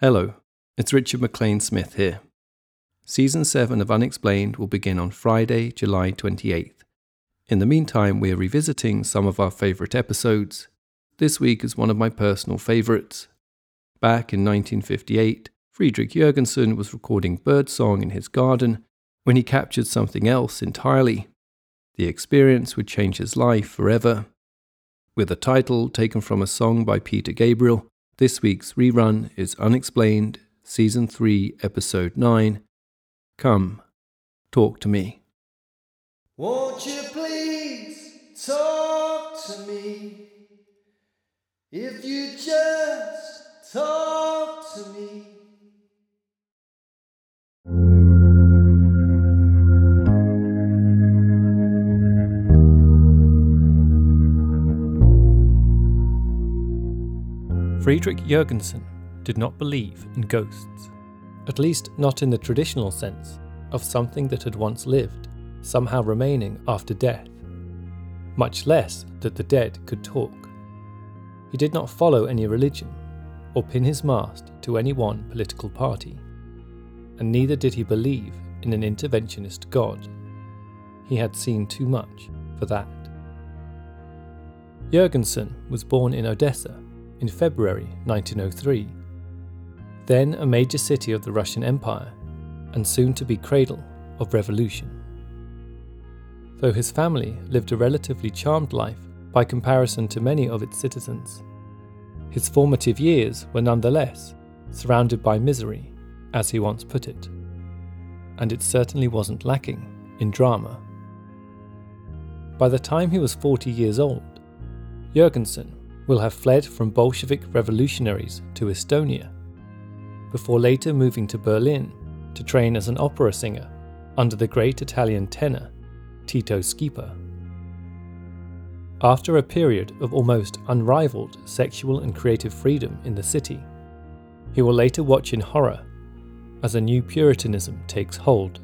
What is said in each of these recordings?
Hello, it's Richard McLean Smith here. Season 7 of Unexplained will begin on Friday, July 28th. In the meantime, we are revisiting some of our favourite episodes. This week is one of my personal favourites. Back in 1958, Friedrich Jürgenson was recording birdsong in his garden when he captured something else entirely. The experience would change his life forever. With a title taken from a song by Peter Gabriel, this week's rerun is Unexplained, Season 3, Episode 9. Come, talk to me. Won't you please talk to me? If you just talk to me. Friedrich Jürgenson did not believe in ghosts, at least not in the traditional sense of something that had once lived, somehow remaining after death, much less that the dead could talk. He did not follow any religion or pin his mast to any one political party, and neither did he believe in an interventionist God. He had seen too much for that. Jürgenson was born in Odessa in February 1903, then a major city of the Russian Empire and soon to be cradle of revolution. Though his family lived a relatively charmed life by comparison to many of its citizens, his formative years were nonetheless surrounded by misery, as he once put it. And it certainly wasn't lacking in drama. By the time he was 40 years old, Jürgenson will have fled from Bolshevik revolutionaries to Estonia, before later moving to Berlin to train as an opera singer under the great Italian tenor Tito Schipa. After a period of almost unrivaled sexual and creative freedom in the city, he will later watch in horror as a new Puritanism takes hold.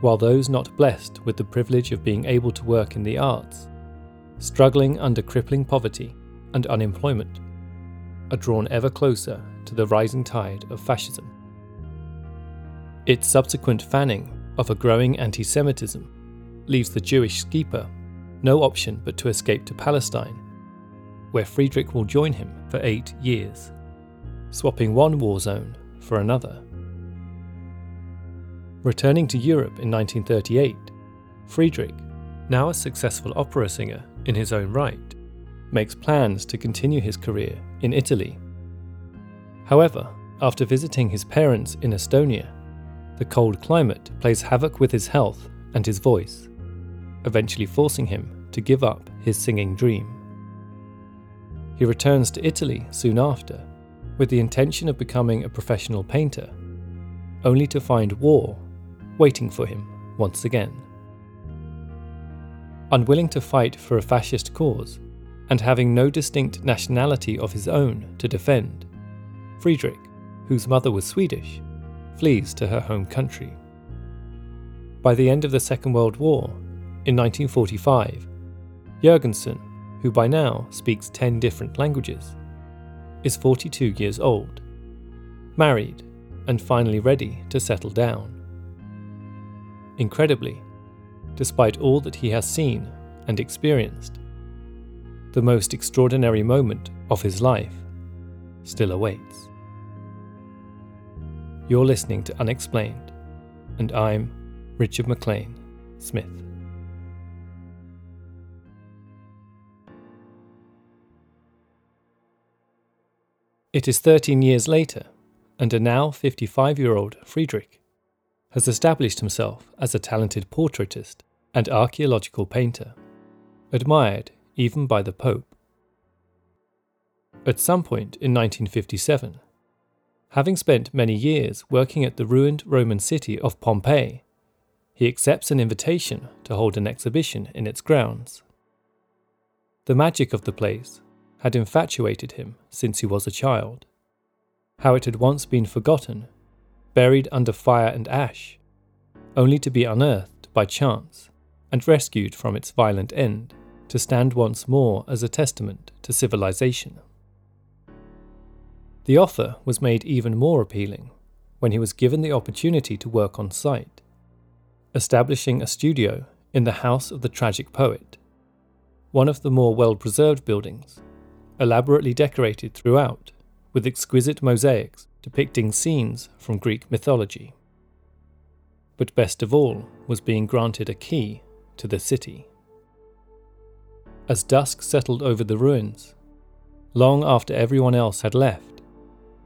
While those not blessed with the privilege of being able to work in the arts struggling under crippling poverty and unemployment, are drawn ever closer to the rising tide of fascism. Its subsequent fanning of a growing anti Semitism leaves the Jewish Schipa no option but to escape to Palestine, where Friedrich will join him for eight years, swapping one war zone for another. Returning to Europe in 1938, Friedrich, now a successful opera singer in his own right, makes plans to continue his career in Italy. However, after visiting his parents in Estonia, the cold climate plays havoc with his health and his voice, eventually forcing him to give up his singing dream. He returns to Italy soon after, with the intention of becoming a professional painter, only to find war waiting for him once again. Unwilling to fight for a fascist cause, and having no distinct nationality of his own to defend, Friedrich, whose mother was Swedish, flees to her home country. By the end of the Second World War, in 1945, Jürgenson, who by now speaks 10 different languages, is 42 years old, married, and finally ready to settle down. Incredibly, despite all that he has seen and experienced. The most extraordinary moment of his life still awaits. You're listening to Unexplained, and I'm Richard McLean Smith. It is 13 years later, and a now 55 year old Friedrich has established himself as a talented portraitist and archaeological painter, admired even by the Pope. At some point in 1957, having spent many years working at the ruined Roman city of Pompeii, he accepts an invitation to hold an exhibition in its grounds. The magic of the place had infatuated him since he was a child. How it had once been forgotten buried under fire and ash, only to be unearthed by chance and rescued from its violent end to stand once more as a testament to civilization. The offer was made even more appealing when he was given the opportunity to work on site, establishing a studio in the House of the Tragic Poet, one of the more well preserved buildings, elaborately decorated throughout with exquisite mosaics depicting scenes from Greek mythology. But best of all was being granted a key to the city. As dusk settled over the ruins, long after everyone else had left,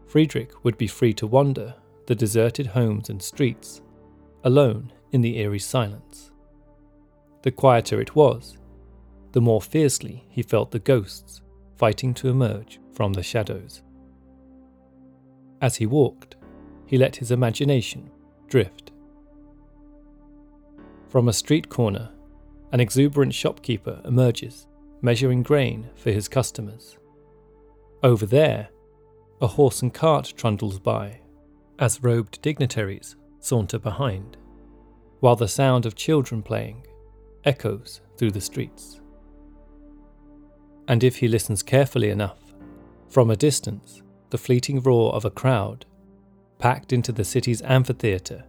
Friedrich would be free to wander the deserted homes and streets, alone in the eerie silence. The quieter it was, the more fiercely he felt the ghosts fighting to emerge from the shadows. As he walked, he let his imagination drift. From a street corner, an exuberant shopkeeper emerges, measuring grain for his customers. Over there, a horse and cart trundles by, as robed dignitaries saunter behind, while the sound of children playing echoes through the streets. And if he listens carefully enough, from a distance, the fleeting roar of a crowd, packed into the city's amphitheatre,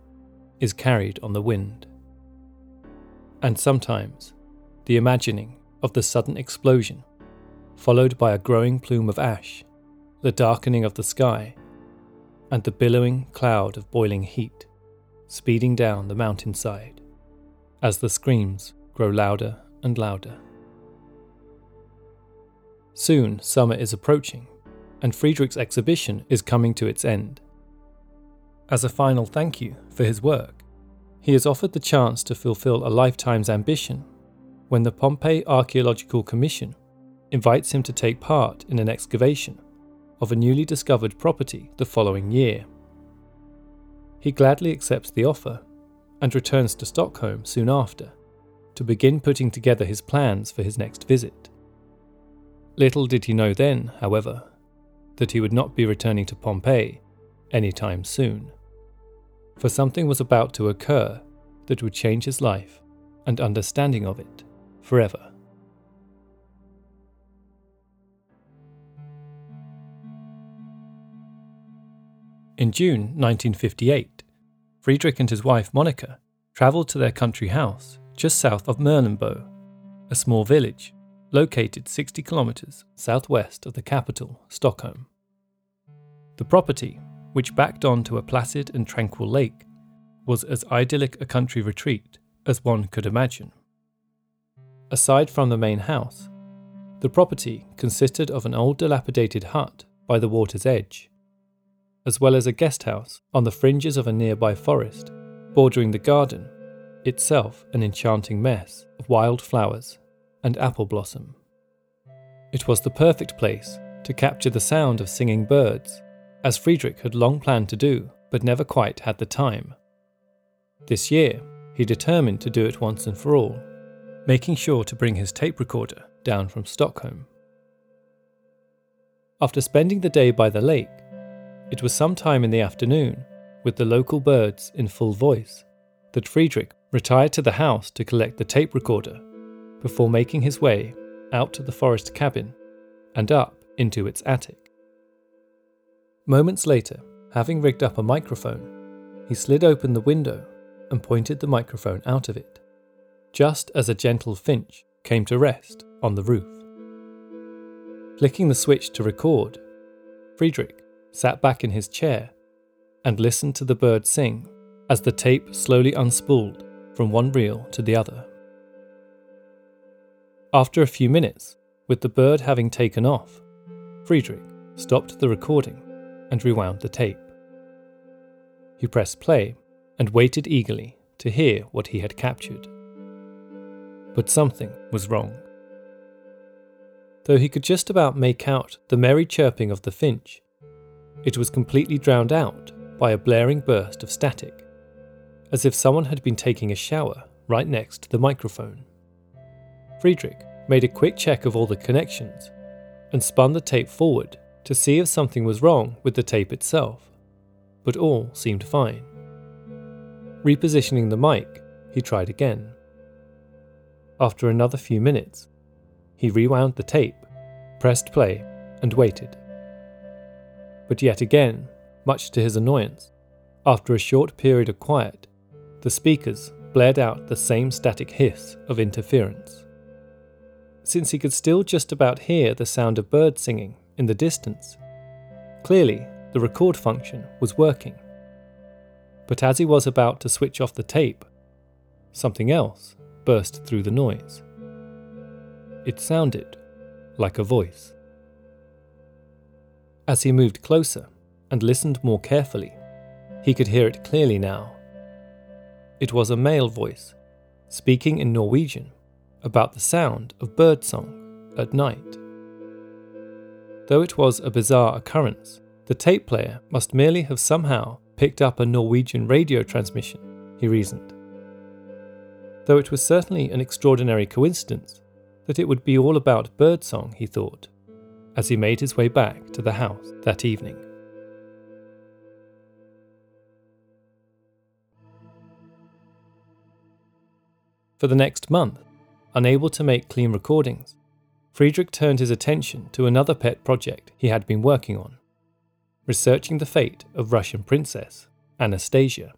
is carried on the wind. And sometimes, the imagining of the sudden explosion, followed by a growing plume of ash, the darkening of the sky, and the billowing cloud of boiling heat, speeding down the mountainside, as the screams grow louder and louder. Soon summer is approaching, and Friedrich's exhibition is coming to its end. As a final thank you for his work, he is offered the chance to fulfill a lifetime's ambition when the Pompeii Archaeological Commission invites him to take part in an excavation of a newly discovered property the following year. He gladly accepts the offer and returns to Stockholm soon after to begin putting together his plans for his next visit. Little did he know then, however, that he would not be returning to Pompeii any time soon. For something was about to occur that would change his life and understanding of it forever. In June 1958, Friedrich and his wife Monica travelled to their country house just south of Mölnbo, a small village located 60 kilometres southwest of the capital, Stockholm. The property, which backed on to a placid and tranquil lake, was as idyllic a country retreat as one could imagine. Aside from the main house, the property consisted of an old dilapidated hut by the water's edge, as well as a guest house on the fringes of a nearby forest, bordering the garden, itself an enchanting mess of wild flowers and apple blossom. It was the perfect place to capture the sound of singing birds, as Friedrich had long planned to do, but never quite had the time. This year, he determined to do it once and for all, making sure to bring his tape recorder down from Stockholm. After spending the day by the lake, it was sometime in the afternoon, with the local birds in full voice, that Friedrich retired to the house to collect the tape recorder before making his way out to the forest cabin and up into its attic. Moments later, having rigged up a microphone, he slid open the window and pointed the microphone out of it, just as a gentle finch came to rest on the roof. Flicking the switch to record, Friedrich sat back in his chair and listened to the bird sing as the tape slowly unspooled from one reel to the other. After a few minutes, with the bird having taken off, Friedrich stopped the recording and rewound the tape. He pressed play and waited eagerly to hear what he had captured. But something was wrong. Though he could just about make out the merry chirping of the finch, it was completely drowned out by a blaring burst of static, as if someone had been taking a shower right next to the microphone. Friedrich made a quick check of all the connections and spun the tape forward to see if something was wrong with the tape itself, but all seemed fine. Repositioning the mic, he tried again. After another few minutes, he rewound the tape, pressed play, and waited. But yet again, much to his annoyance, after a short period of quiet, the speakers blared out the same static hiss of interference. Since he could still just about hear the sound of birds singing in the distance, clearly the record function was working. But as he was about to switch off the tape, something else burst through the noise. It sounded like a voice. As he moved closer and listened more carefully, he could hear it clearly now. It was a male voice, speaking in Norwegian about the sound of birdsong at night. Though it was a bizarre occurrence, the tape player must merely have somehow picked up a Norwegian radio transmission, he reasoned. Though it was certainly an extraordinary coincidence that it would be all about birdsong, he thought, as he made his way back to the house that evening. For the next month, unable to make clean recordings, Friedrich turned his attention to another pet project he had been working on researching the fate of Russian princess Anastasia.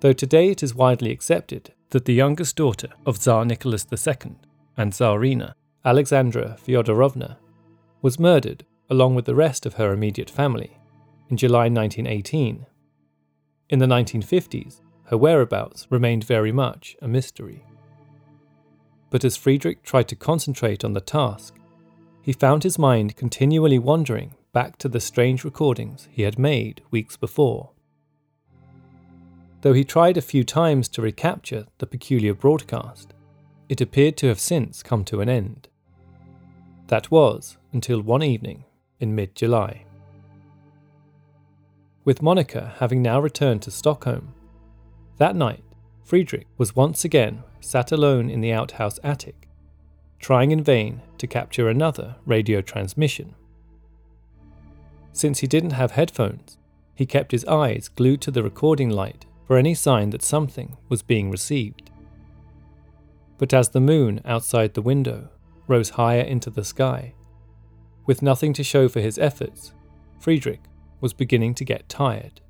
Though today it is widely accepted that the youngest daughter of Tsar Nicholas II and Tsarina, Alexandra Fyodorovna, was murdered along with the rest of her immediate family in July 1918. In the 1950s, her whereabouts remained very much a mystery. But as Friedrich tried to concentrate on the task, he found his mind continually wandering back to the strange recordings he had made weeks before. Though he tried a few times to recapture the peculiar broadcast, it appeared to have since come to an end. That was until one evening in mid July. With Monica having now returned to Stockholm, that night, Friedrich was once again sat alone in the outhouse attic, trying in vain to capture another radio transmission. Since he didn't have headphones, he kept his eyes glued to the recording light for any sign that something was being received. But as the moon outside the window rose higher into the sky, with nothing to show for his efforts, Friedrich was beginning to get tired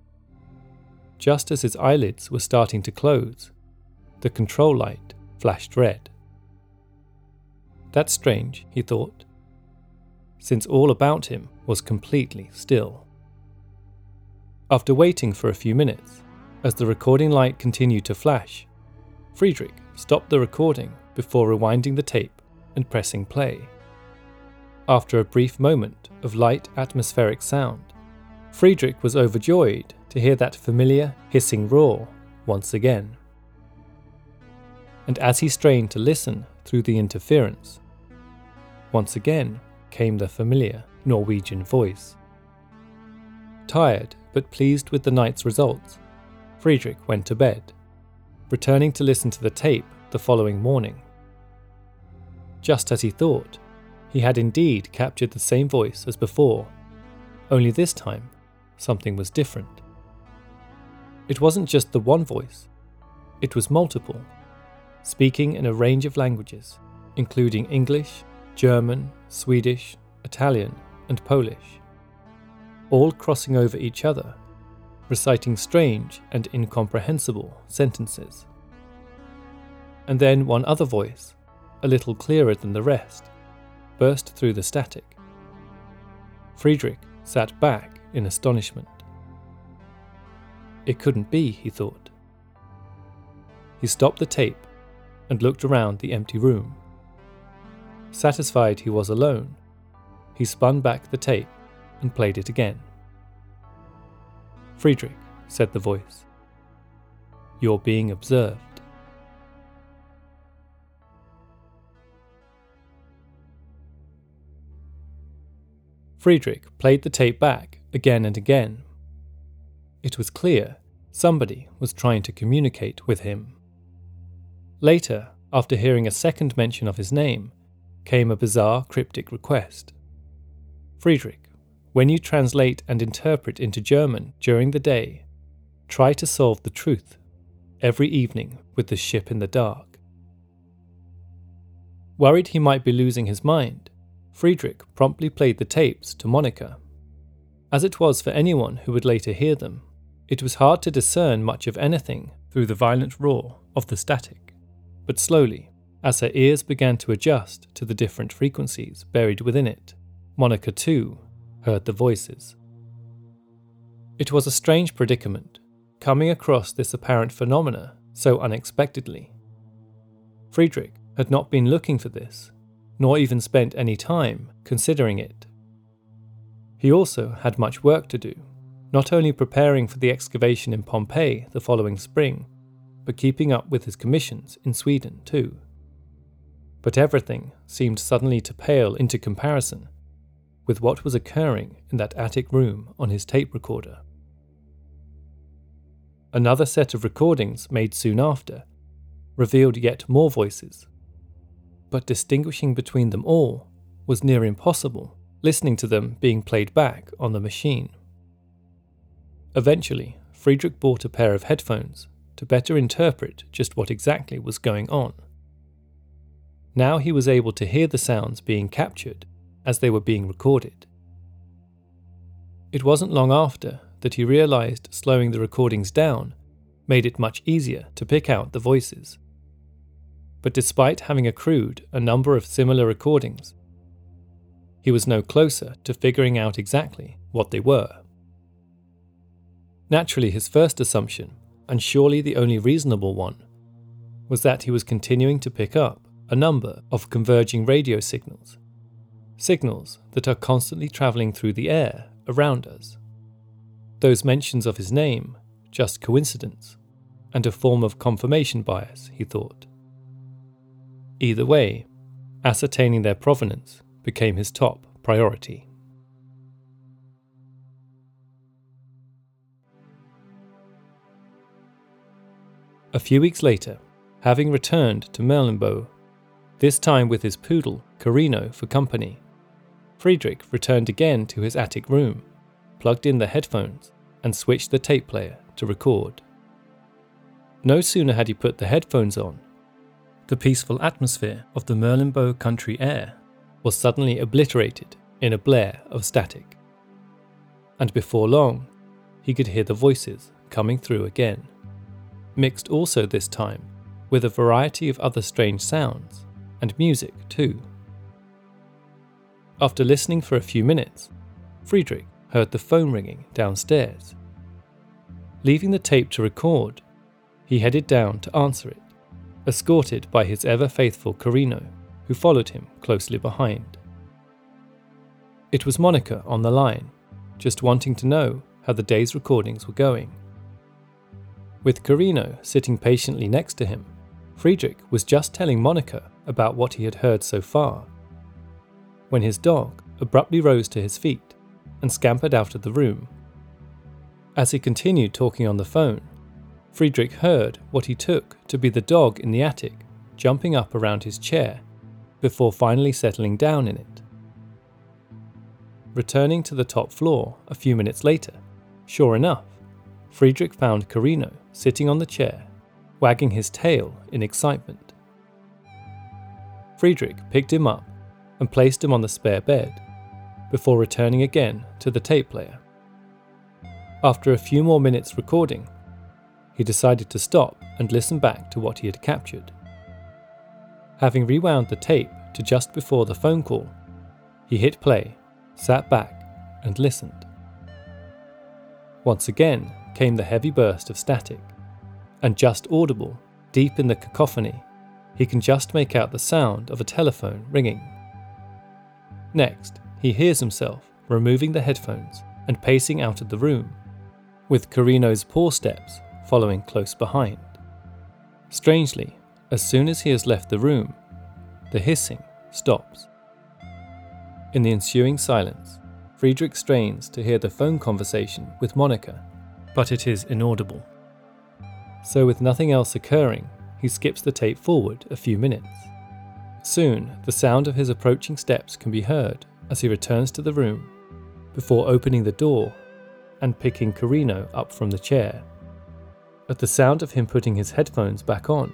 just as his eyelids were starting to close. The control light flashed red. That's strange, he thought, since all about him was completely still. After waiting for a few minutes, as the recording light continued to flash, Friedrich stopped the recording before rewinding the tape and pressing play. After a brief moment of light atmospheric sound, Friedrich was overjoyed to hear that familiar hissing roar once again. And as he strained to listen through the interference, once again came the familiar Norwegian voice. Tired but pleased with the night's results, Friedrich went to bed, returning to listen to the tape the following morning. Just as he thought, he had indeed captured the same voice as before, only this time something was different. It wasn't just the one voice, it was multiple, speaking in a range of languages, including English, German, Swedish, Italian, and Polish, all crossing over each other, reciting strange and incomprehensible sentences. And then one other voice, a little clearer than the rest, burst through the static. Friedrich sat back in astonishment. It couldn't be, he thought. He stopped the tape and looked around the empty room. Satisfied he was alone, he spun back the tape and played it again. Friedrich, said the voice, you're being observed. Friedrich played the tape back again and again it was clear somebody was trying to communicate with him. Later, after hearing a second mention of his name, came a bizarre cryptic request. Friedrich, when you translate and interpret into German during the day, try to solve the truth every evening with the ship in the dark. Worried he might be losing his mind, Friedrich promptly played the tapes to Monica. As it was for anyone who would later hear them, it was hard to discern much of anything through the violent roar of the static. But slowly, as her ears began to adjust to the different frequencies buried within it, Monica too heard the voices. It was a strange predicament, coming across this apparent phenomena so unexpectedly. Friedrich had not been looking for this, nor even spent any time considering it. He also had much work to do, not only preparing for the excavation in Pompeii the following spring, but keeping up with his commissions in Sweden too. But everything seemed suddenly to pale into comparison with what was occurring in that attic room on his tape recorder. Another set of recordings made soon after revealed yet more voices, but distinguishing between them all was near impossible, listening to them being played back on the machine. Eventually, Friedrich bought a pair of headphones to better interpret just what exactly was going on. Now he was able to hear the sounds being captured as they were being recorded. It wasn't long after that he realized slowing the recordings down made it much easier to pick out the voices. But despite having accrued a number of similar recordings, he was no closer to figuring out exactly what they were. Naturally, his first assumption, and surely the only reasonable one, was that he was continuing to pick up a number of converging radio signals signals that are constantly travelling through the air around us. Those mentions of his name, just coincidence, and a form of confirmation bias, he thought. Either way, ascertaining their provenance became his top priority. A few weeks later, having returned to Mölnbo, this time with his poodle, Carino, for company, Friedrich returned again to his attic room, plugged in the headphones, and switched the tape player to record. No sooner had he put the headphones on, the peaceful atmosphere of the Mölnbo country air was suddenly obliterated in a blare of static. And before long, he could hear the voices coming through again, mixed also this time with a variety of other strange sounds and music too. After listening for a few minutes, Friedrich heard the phone ringing downstairs. Leaving the tape to record, he headed down to answer it, escorted by his ever faithful Carino, who followed him closely behind. It was Monica on the line, just wanting to know how the day's recordings were going. With Carino sitting patiently next to him, Friedrich was just telling Monica about what he had heard so far when his dog abruptly rose to his feet and scampered out of the room. As he continued talking on the phone, Friedrich heard what he took to be the dog in the attic jumping up around his chair before finally settling down in it. Returning to the top floor a few minutes later, sure enough, Friedrich found Carino sitting on the chair, wagging his tail in excitement. Friedrich picked him up and placed him on the spare bed, before returning again to the tape player. After a few more minutes recording, he decided to stop and listen back to what he had captured. Having rewound the tape to just before the phone call, he hit play, sat back, and listened. Once again came the heavy burst of static, and just audible, deep in the cacophony, he can just make out the sound of a telephone ringing. Next, he hears himself removing the headphones and pacing out of the room, with Carino's paw steps following close behind. Strangely, as soon as he has left the room, the hissing stops. In the ensuing silence, Friedrich strains to hear the phone conversation with Monica, but it is inaudible. So, with nothing else occurring, he skips the tape forward a few minutes. Soon, the sound of his approaching steps can be heard as he returns to the room, before opening the door and picking Carino up from the chair. At the sound of him putting his headphones back on,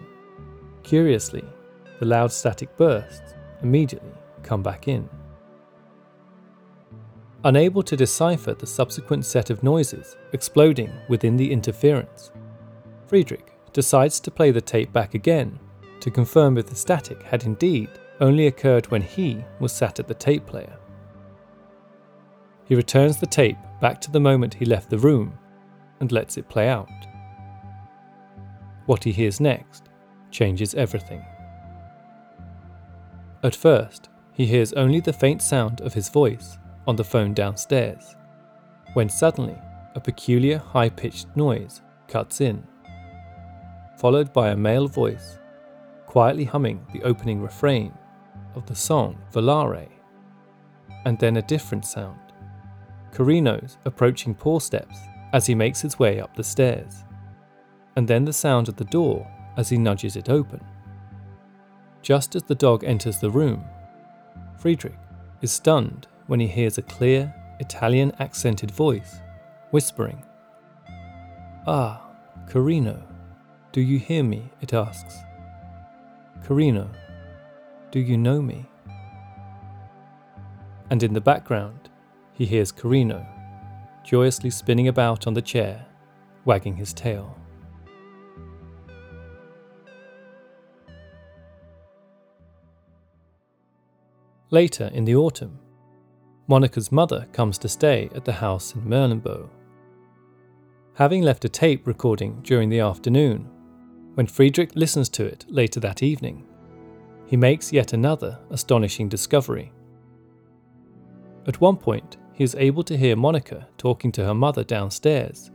curiously, the loud static bursts immediately come back in. Unable to decipher the subsequent set of noises exploding within the interference, Friedrich decides to play the tape back again to confirm if the static had indeed only occurred when he was sat at the tape player. He returns the tape back to the moment he left the room and lets it play out. What he hears next changes everything. At first, he hears only the faint sound of his voice on the phone downstairs, when suddenly a peculiar high pitched noise cuts in, followed by a male voice quietly humming the opening refrain of the song Volare, and then a different sound, Carino's approaching paw steps as he makes his way up the stairs, and then the sound at the door as he nudges it open. Just as the dog enters the room, Friedrich is stunned when he hears a clear, Italian accented voice whispering. Ah, Carino, do you hear me? it asks. Carino, do you know me? And in the background, he hears Carino joyously spinning about on the chair, wagging his tail. Later in the autumn, Monica's mother comes to stay at the house in Mölnbo. Having left a tape recording during the afternoon, when Friedrich listens to it later that evening, he makes yet another astonishing discovery. At one point, he is able to hear Monica talking to her mother downstairs,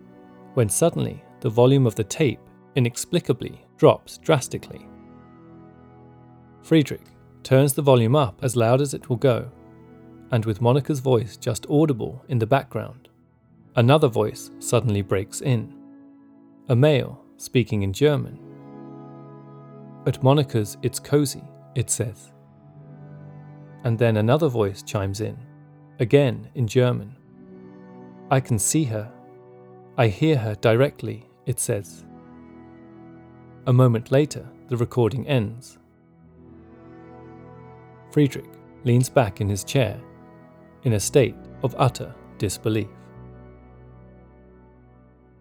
when suddenly the volume of the tape inexplicably drops drastically. Friedrich turns the volume up as loud as it will go, and with Monica's voice just audible in the background, another voice suddenly breaks in. A male speaking in German. At Monica's It's Cozy, it says. And then another voice chimes in, again in German. I can see her. I hear her directly, it says. A moment later, the recording ends. Friedrich leans back in his chair, in a state of utter disbelief.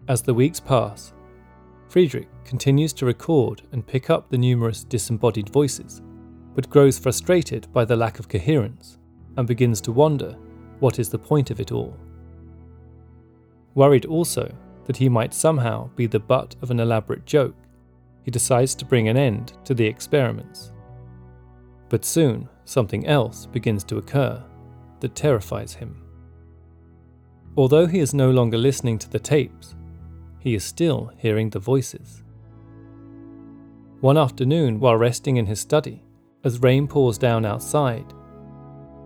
As the weeks pass, Friedrich continues to record and pick up the numerous disembodied voices, but grows frustrated by the lack of coherence and begins to wonder what is the point of it all. Worried also that he might somehow be the butt of an elaborate joke, he decides to bring an end to the experiments. But soon, something else begins to occur that terrifies him. Although he is no longer listening to the tapes, he is still hearing the voices. One afternoon, while resting in his study, as rain pours down outside,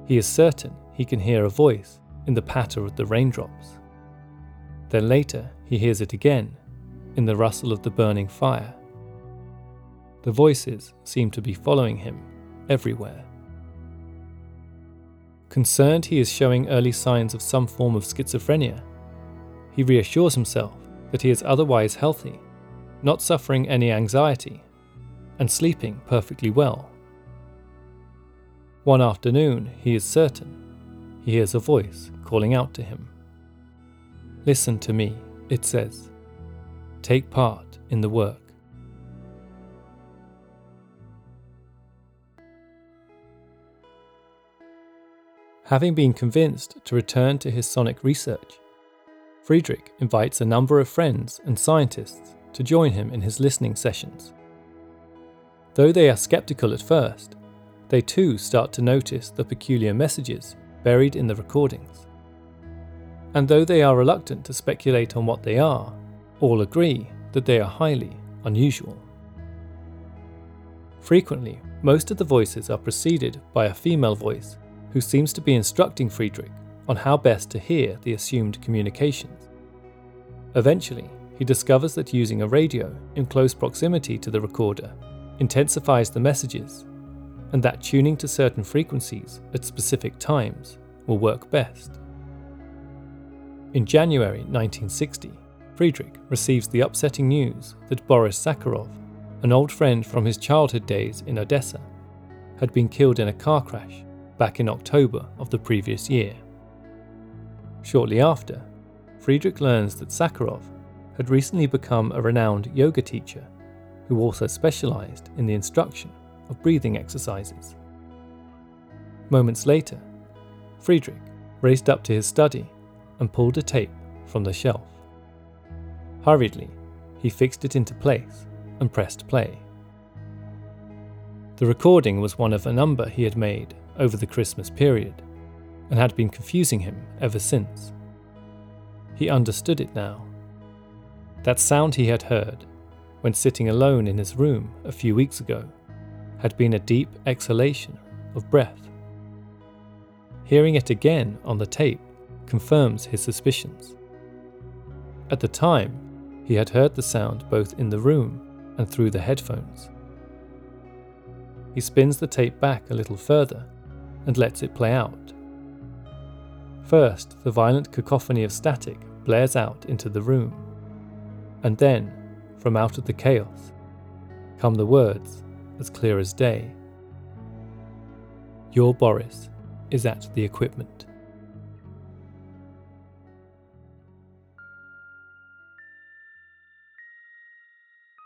he is certain he can hear a voice in the patter of the raindrops. Then later, he hears it again in the rustle of the burning fire. The voices seem to be following him everywhere. Concerned he is showing early signs of some form of schizophrenia, he reassures himself that he is otherwise healthy, not suffering any anxiety, and sleeping perfectly well. One afternoon, he is certain he hears a voice calling out to him. Listen to me, it says. Take part in the work. Having been convinced to return to his sonic research, Friedrich invites a number of friends and scientists to join him in his listening sessions. Though they are skeptical at first, they too start to notice the peculiar messages buried in the recordings. And though they are reluctant to speculate on what they are, all agree that they are highly unusual. Frequently, most of the voices are preceded by a female voice who seems to be instructing Friedrich on how best to hear the assumed communications. Eventually, he discovers that using a radio in close proximity to the recorder intensifies the messages, and that tuning to certain frequencies at specific times will work best. In January 1960, Friedrich receives the upsetting news that Boris Sakharov, an old friend from his childhood days in Odessa, had been killed in a car crash back in October of the previous year. Shortly after, Friedrich learns that Sakharov had recently become a renowned yoga teacher who also specialized in the instruction of breathing exercises. Moments later, Friedrich raced up to his study and pulled a tape from the shelf. Hurriedly, he fixed it into place and pressed play. The recording was one of a number he had made over the Christmas period and had been confusing him ever since. He understood it now. That sound he had heard when sitting alone in his room a few weeks ago had been a deep exhalation of breath. Hearing it again on the tape confirms his suspicions. At the time, he had heard the sound both in the room and through the headphones. He spins the tape back a little further and lets it play out. First, the violent cacophony of static blares out into the room, and then, from out of the chaos, come the words as clear as day. Your Boris is at the equipment.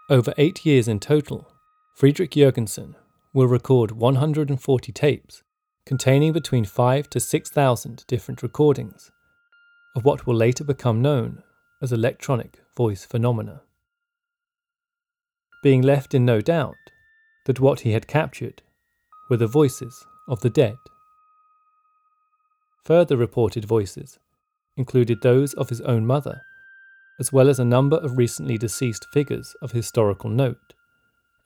Over eight years in total, Friedrich Jürgenson will record 140 tapes containing between 5 to 6,000 different recordings of what will later become known as electronic voice phenomena. Being left in no doubt that what he had captured were the voices of the dead. Further reported voices included those of his own mother as well as a number of recently deceased figures of historical note,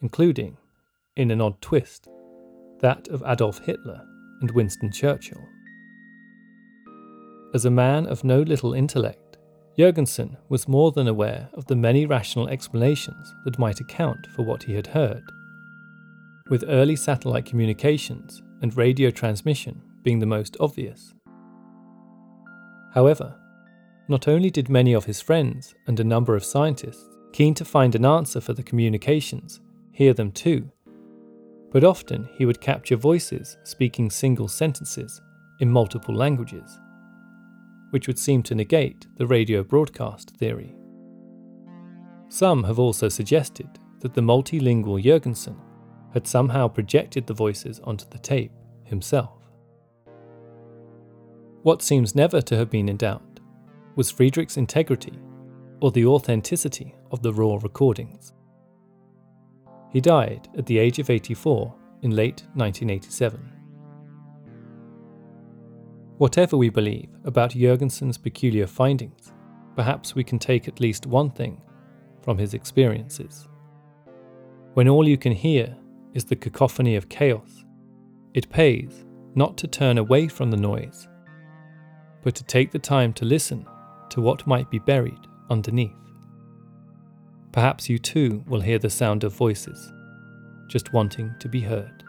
including, in an odd twist, that of Adolf Hitler and Winston Churchill. As a man of no little intellect, Jürgenson was more than aware of the many rational explanations that might account for what he had heard, with early satellite communications and radio transmission being the most obvious. However, not only did many of his friends and a number of scientists, keen to find an answer for the communications, hear them too, but often he would capture voices speaking single sentences in multiple languages, which would seem to negate the radio broadcast theory. Some have also suggested that the multilingual Jürgenson had somehow projected the voices onto the tape himself. What seems never to have been in doubt was Friedrich's integrity or the authenticity of the raw recordings. He died at the age of 84 in late 1987. Whatever we believe about Jürgenson's peculiar findings, perhaps we can take at least one thing from his experiences. When all you can hear is the cacophony of chaos, it pays not to turn away from the noise, but to take the time to listen to what might be buried underneath. Perhaps you too will hear the sound of voices, just wanting to be heard.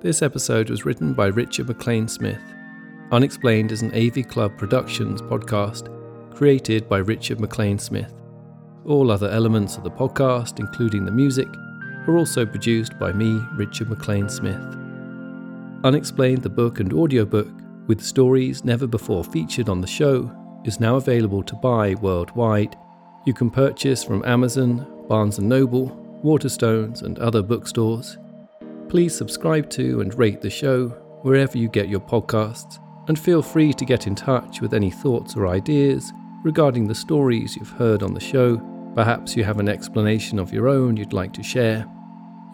This episode was written by Richard McLean Smith. Unexplained is an AV Club Productions podcast created by Richard McLean Smith. All other elements of the podcast, including the music, are also produced by me, Richard McLean Smith. Unexplained, the book and audiobook, with stories never before featured on the show, is now available to buy worldwide. You can purchase from Amazon, Barnes & Noble, Waterstones, and other bookstores. Please subscribe to and rate the show wherever you get your podcasts, and feel free to get in touch with any thoughts or ideas regarding the stories you've heard on the show. Perhaps you have an explanation of your own you'd like to share.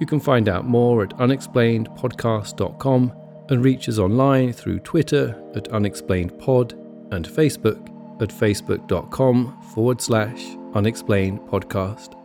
You can find out more at unexplainedpodcast.com and reach us online through Twitter at unexplainedpod and Facebook at facebook.com forward slash unexplainedpodcast.